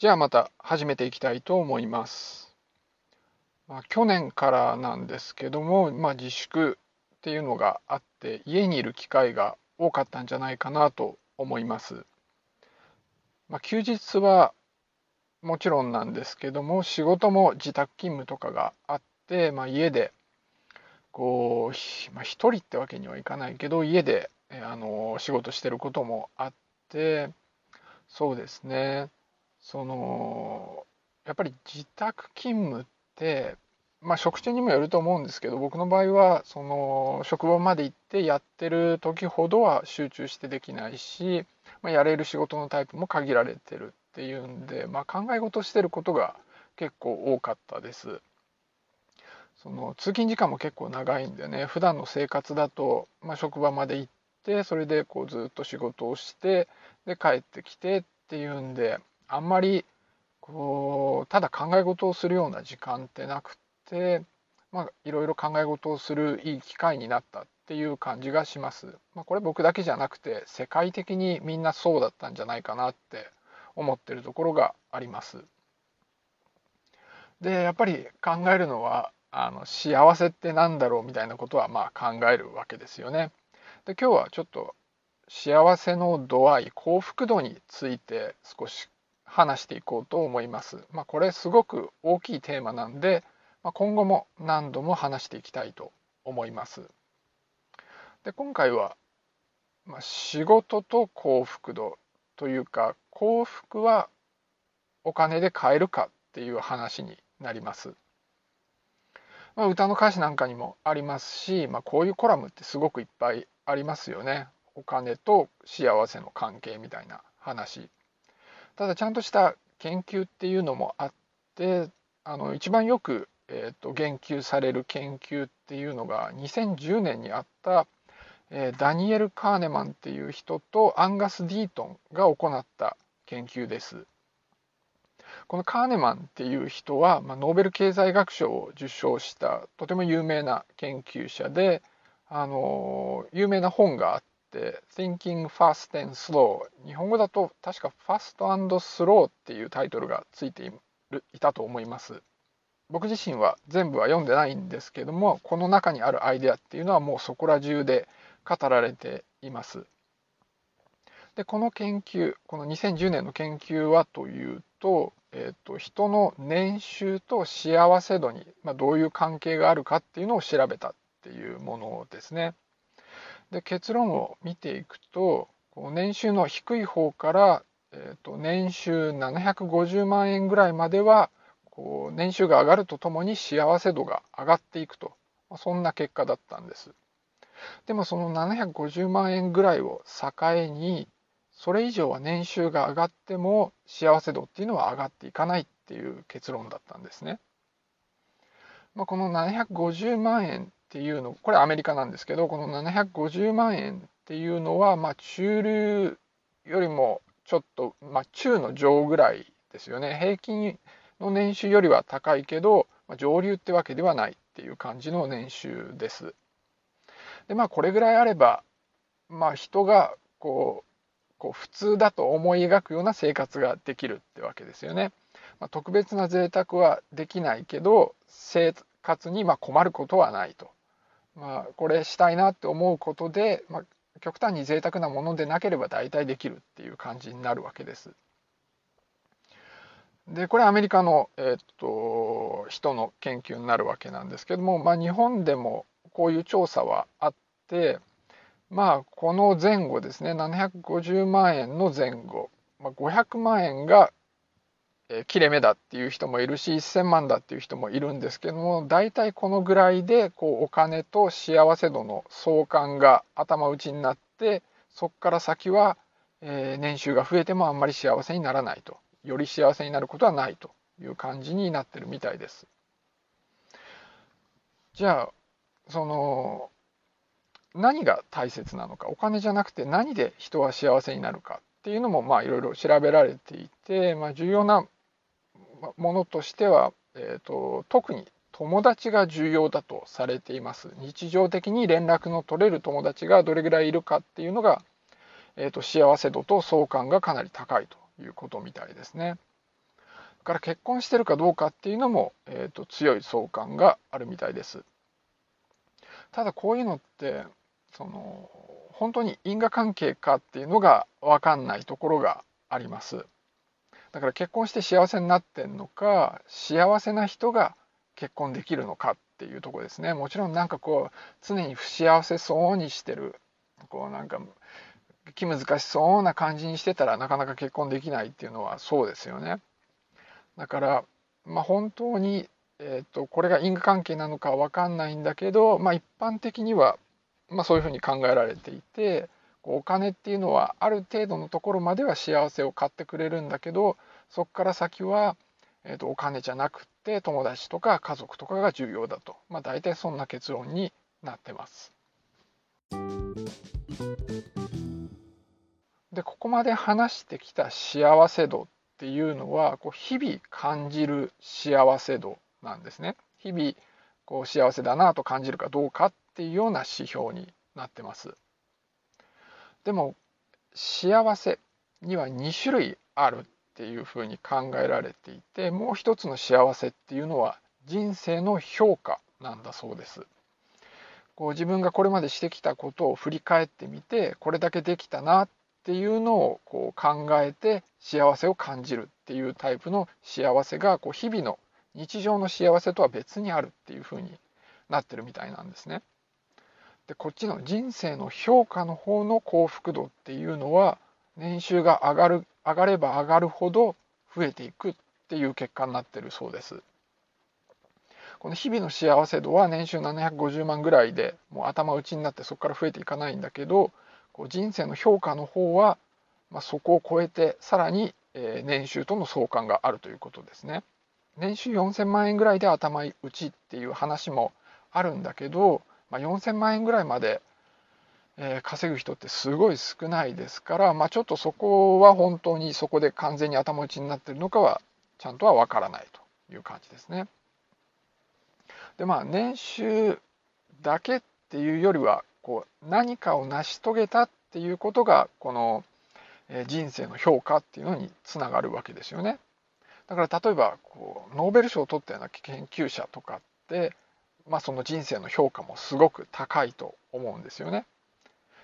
じゃあまた始めていきたいと思います。まあ、去年からなんですけども、まあ、自粛っていうのがあって家にいる機会が多かったんじゃないかなと思います。まあ、休日はもちろんなんですけども仕事も自宅勤務とかがあって、まあ、家でこう、まあ、一人ってわけにはいかないけど家であの仕事してることもあってそうですねそのやっぱり自宅勤務ってまあ職種にもよると思うんですけど僕の場合はその職場まで行ってやってる時ほどは集中してできないし、まあ、やれる仕事のタイプも限られてるっていうんで、まあ、考え事してることが結構多かったです。その通勤時間も結構長いんでね普段の生活だと、まあ、職場まで行ってそれでこうずっと仕事をしてで帰ってきてっていうんであんまりこうただ考え事をするような時間ってなくて、まあ、いろいろ考え事をするいい機会になったっていう感じがします。まあ、これ僕だけじゃなくて世界的にみんなそうだったんじゃないかなって思ってるところがあります。でやっぱり考えるのはあの幸せって何だろうみたいなことはまあ考えるわけですよね。で今日はちょっと幸せの度合い幸福度について少し話していこうと思います。まあ、これすごく大きいテーマなんで、まあ、今後も何度も話していきたいと思います。で今回は、まあ、仕事と幸福度というか幸福はお金で買えるかっていう話になります。まあ、歌の歌詞なんかにもありますし、まあ、こういうコラムってすごくいっぱいありますよね。お金と幸せの関係みたいな話。ただちゃんとした研究っていうのもあってあの一番よく、えーと、言及される研究っていうのが2010年にあった、えー、ダニエル・カーネマンっていう人とアンガス・ディートンが行った研究です。このカーネマンっていう人は、まあ、ノーベル経済学賞を受賞したとても有名な研究者であの有名な本があっ Thinking Fast and Slow 日本語だと確か Fast and Slow っていうタイトルがついているいたと思います。僕自身は全部は読んでないんですけどもこの中にあるアイデアっていうのはもうそこら中で語られています。でこの研究この2010年の研究はというと,、えーと、人の年収と幸せ度に、まあ、どういう関係があるかっていうのを調べたっていうものですね。で結論を見ていくと年収の低い方から、えー、と年収750万円ぐらいまではこう年収が上がるとともに幸せ度が上がっていくとまそんな結果だったんです。でもその750万円ぐらいを境にそれ以上は年収が上がっても幸せ度っていうのは上がっていかないっていう結論だったんですね。まあ、この750万円っていうのこれアメリカなんですけどこの750万円っていうのは、まあ、中流よりもちょっと、まあ、中の上ぐらいですよね平均の年収よりは高いけど、まあ、上流ってわけではないっていう感じの年収です。でまあこれぐらいあれば、まあ、人がこうこう普通だと思い描くような生活ができるってわけですよね。まあ、特別な贅沢はできないけど生活にま困ることはないと。まあ、これしたいなって思うことで、まあ、極端に贅沢なものでなければ大体できるっていう感じになるわけです。でこれアメリカの、えー、っと人の研究になるわけなんですけども、まあ、日本でもこういう調査はあってまあこの前後ですね750万円の前後、まあ、500万円がえ切れ目だっていう人もいるし1,000万だっていう人もいるんですけども大体このぐらいでこうお金と幸せ度の相関が頭打ちになってそこから先は、え年収が増えてもあんまり幸せにならないとより幸せになることはないという感じになってるみたいです。じゃあその何が大切なのかお金じゃなくて何で人は幸せになるかっていうのもまあいろいろ調べられていて、まあ、重要なものとしては、えーと、特に友達が重要だとされています。日常的に連絡の取れる友達がどれぐらいいるかっていうのが、えーと、幸せ度と相関がかなり高いということみたいですね。から結婚してるかどうかっていうのも、えーと、強い相関があるみたいです。ただこういうのってその本当に因果関係かっていうのが分かんないところがあります。だから結婚して幸せになってんのか幸せな人が結婚できるのかっていうとこですねもちろんなんかこう常に不幸せそうにしてるこうなんか気難しそうな感じにしてたらなかなか結婚できないっていうのはそうですよね。だから、まあ、本当に、えーと、これが因果関係なのか分かんないんだけど、まあ、一般的には、まあ、そういうふうに考えられていてお金っていうのはある程度のところまでは幸せを買ってくれるんだけどそこから先は、えーと、お金じゃなくて友達とか家族とかが重要だと、まあ、大体そんな結論になってます。でここまで話してきた幸せ度っていうのはこう日々感じる幸せ度なんですね。日々こう幸せだなと感じるかどうかっていうような指標になってます。でも幸せには2種類あるっていうふうに考えられていてもう一つの幸せっていうのは人生の評価なんだそうです。こう自分がこれまでしてきたことを振り返ってみてこれだけできたなっていうのをこう考えて幸せを感じるっていうタイプの幸せがこう日々の日常の幸せとは別にあるっていうふうになってるみたいなんですね。でこっちの人生の評価の方の幸福度っていうのは年収が上がる上がれば上がるほど増えていくっていう結果になってるそうです。この日々の幸せ度は年収750万ぐらいでもう頭打ちになってそこから増えていかないんだけどこう人生の評価の方は、まあ、そこを超えてさらに、え年収との相関があるということですね。年収4000万円ぐらいで頭打ちっていう話もあるんだけど、まあ、4000万円ぐらいまで、え稼ぐ人ってすごい少ないですから、まあ、ちょっとそこは本当にそこで完全に頭打ちになってるのかはちゃんとは分からないという感じですね。でまあ年収だけっていうよりはこう何かを成し遂げたっていうことがこの人生の評価っていうのにつながるわけですよね。だから例えばこうノーベル賞を取ったような研究者とかって、まあ、その人生の評価もすごく高いと思うんですよね。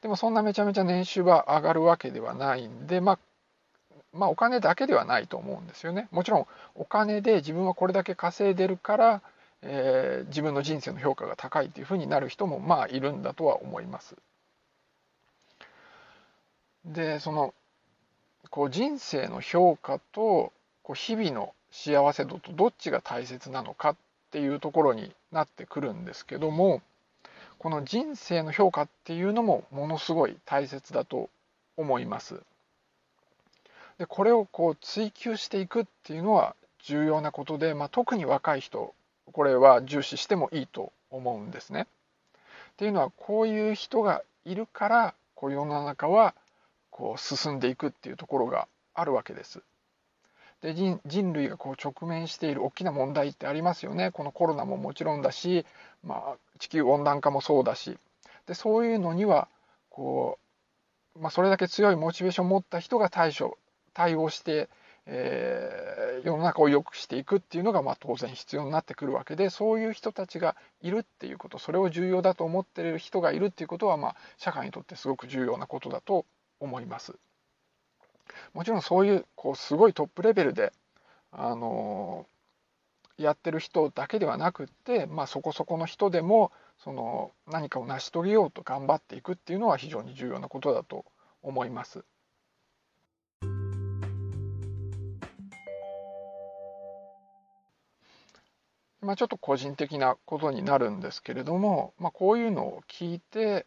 でもそんなめちゃめちゃ年収は上がるわけではないんで、まあ、まあお金だけではないと思うんですよね。もちろんお金で自分はこれだけ稼いでるからえー、自分の人生の評価が高いというふうになる人もまあいるんだとは思います。でそのこう人生の評価とこう日々の幸せ度とどっちが大切なのかっていうところになってくるんですけどもこの人生の評価っていうのもものすごい大切だと思います。でこれをこう追求していくっていうのは重要なことで、まあ、特に若い人これは重視してもいいと思うんですね。っていうのはこういう人がいるからこう世の中はこう進んでいくっていうところがあるわけです。で人類がこう直面している大きな問題ってありますよね。このコロナももちろんだし、まあ、地球温暖化もそうだしでそういうのにはこう、まあ、それだけ強いモチベーションを持った人が対処対応してえー、世の中を良くしていくっていうのがまあ当然必要になってくるわけでそういう人たちがいるっていうことそれを重要だと思ってる人がいるっていうことはまあ社会にとってすごく重要なことだと思います。もちろんそういうこうすごいトップレベルで、あの、やってる人だけではなくって、まあ、そこそこの人でもその何かを成し遂げようと頑張っていくっていうのは非常に重要なことだと思います。まあ、ちょっと個人的なことになるんですけれども、まあ、こういうのを聞いて、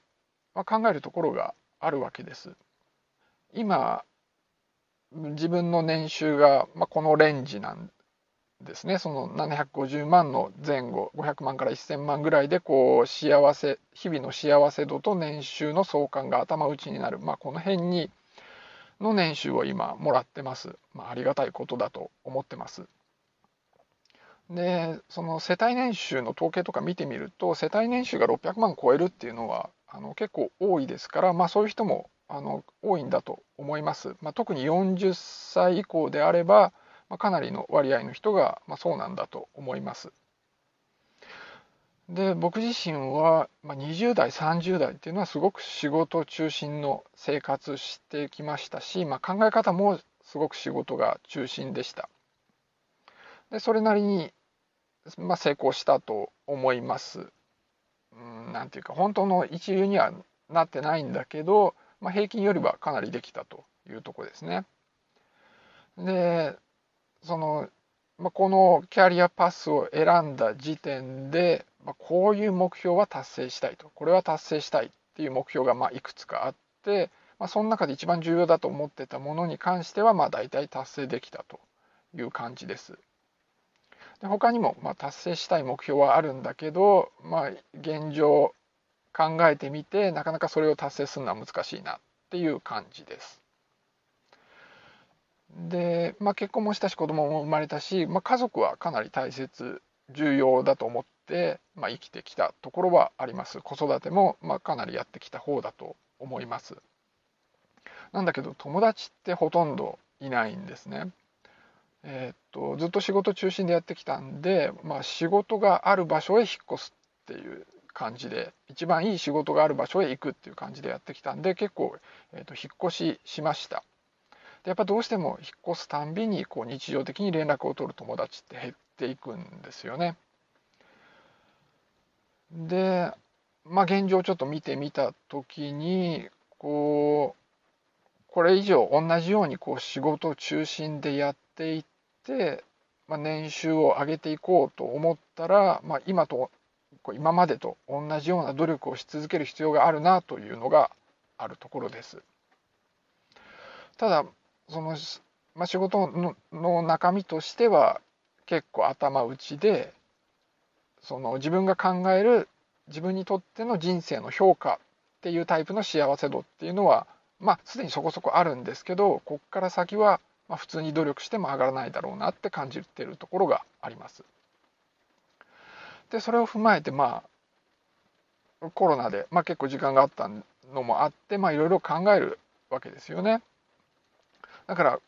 まあ、考えるところがあるわけです。今自分の年収が、まあ、このレンジなんですね。その750万の前後500万から1000万ぐらいでこう幸せ日々の幸せ度と年収の相関が頭打ちになる、まあ、この辺にの年収を今もらってます、まあ、ありがたいことだと思ってます。でその世帯年収の統計とか見てみると世帯年収が600万超えるっていうのはあの結構多いですから、まあ、そういう人もあの多いんだと思います。まあ、特に40歳以降であれば、まあ、かなりの割合の人が、まあ、そうなんだと思います。で僕自身は、まあ、20代30代っていうのはすごく仕事中心の生活してきましたし、まあ、考え方もすごく仕事が中心でした。でそれなりに、まあ、成功したと思います。うんなんていうか本当の一流にはなってないんだけど、まあ、平均よりはかなりできたというとこですね。でその、まあ、このキャリアパスを選んだ時点で、まあ、こういう目標は達成したいとこれは達成したいっていう目標がまいくつかあって、まあ、その中で一番重要だと思ってたものに関してはまあ大体達成できたという感じです。で他にもま達成したい目標はあるんだけど、まあ、現状考えてみてなかなかそれを達成するのは難しいなっていう感じです。で、まあ、結婚もしたし子供も生まれたし、まあ、家族はかなり大切重要だと思って、まあ、生きてきたところはあります。子育ても、まあ、かなりやってきた方だと思います。なんだけど友達ってほとんどいないんですね。えー、っとずっと仕事中心でやってきたんで、まあ、仕事がある場所へ引っ越すっていう感じで一番いい仕事がある場所へ行くっていう感じでやってきたんで結構、えー、と引っ越ししました。でやっぱどうしても引っ越すたんびにこう日常的に連絡を取る友達って減っていくんですよね。でまあ現状ちょっと見てみた時にこうこれ以上同じようにこう仕事を中心でやっていって、まあ、年収を上げていこうと思ったら、まあ、今とこう今までと同じような努力をし続ける必要があるなというのがあるところです。ただその、まあ、仕事の中身としては結構頭打ちでその自分が考える自分にとっての人生の評価っていうタイプの幸せ度っていうのはまあすでにそこそこあるんですけどこっから先はま普通に努力しても上がらないだろうなって感じてるところがあります。でそれを踏まえてまあコロナで、まあ、結構時間があったのもあっていろいろ考えるわけですよね。だから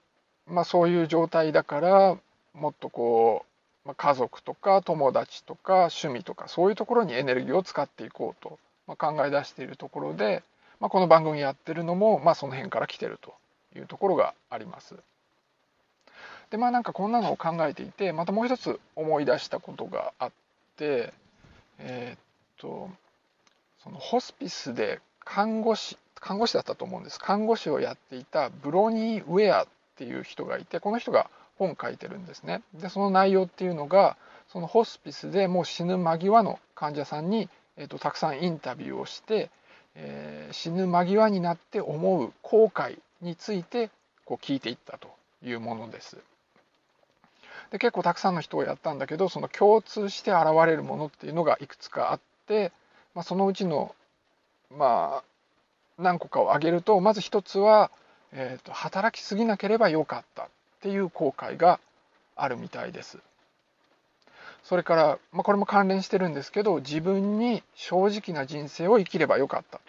まあそういう状態だからもっとこう、まあ、家族とか友達とか趣味とかそういうところにエネルギーを使っていこうと、まあ、考え出しているところで、まあ、この番組やってるのも、まあ、その辺から来てるというところがあります。でまあなんかこんなのを考えていてまたもう一つ思い出したことがあってえー、っとそのホスピスで看護師看護師だったと思うんです看護師をやっていたブロニー・ウェアっていう人がいてこの人が本書いてるんですねでその内容っていうのがそのホスピスでもう死ぬ間際の患者さんに、えーと、たくさんインタビューをして、えー、死ぬ間際になって思う後悔についてこう聞いていったというものです。で結構たくさんの人をやったんだけどその共通して現れるものっていうのがいくつかあって、まあ、そのうちのまあ何個かを挙げるとまず一つは、えーと、働きすぎなければよかったっていう後悔があるみたいです。それから、まあ、これも関連してるんですけど自分に正直な人生を生きればよかった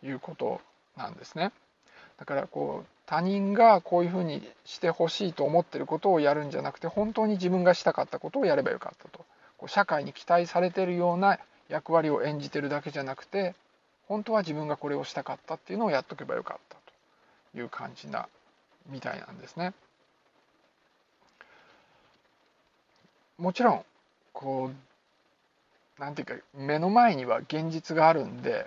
ということなんですね。だからこう他人がこういうふうにしてほしいと思ってることをやるんじゃなくて本当に自分がしたかったことをやればよかったとこう社会に期待されてるような役割を演じてるだけじゃなくて本当は自分がこれをしたかったっていうのをやっとけばよかったという感じなみたいなんですね。もちろんこうなんていうか目の前には現実があるんで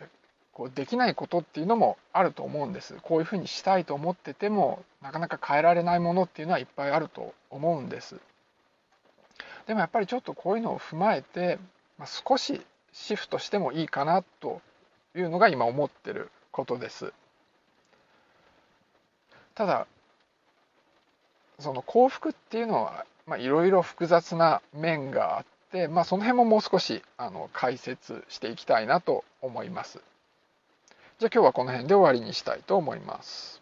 こうできないことっていうのもあると思うんです。こういうふうにしたいと思っててもなかなか変えられないものっていうのはいっぱいあると思うんです。でもやっぱりちょっとこういうのを踏まえて、まあ、少しシフトしてもいいかなというのが今思ってることです。ただその幸福っていうのはいろいろ複雑な面があって、まあ、その辺ももう少しあの解説していきたいなと思います。じゃあ今日はこの辺で終わりにしたいと思います。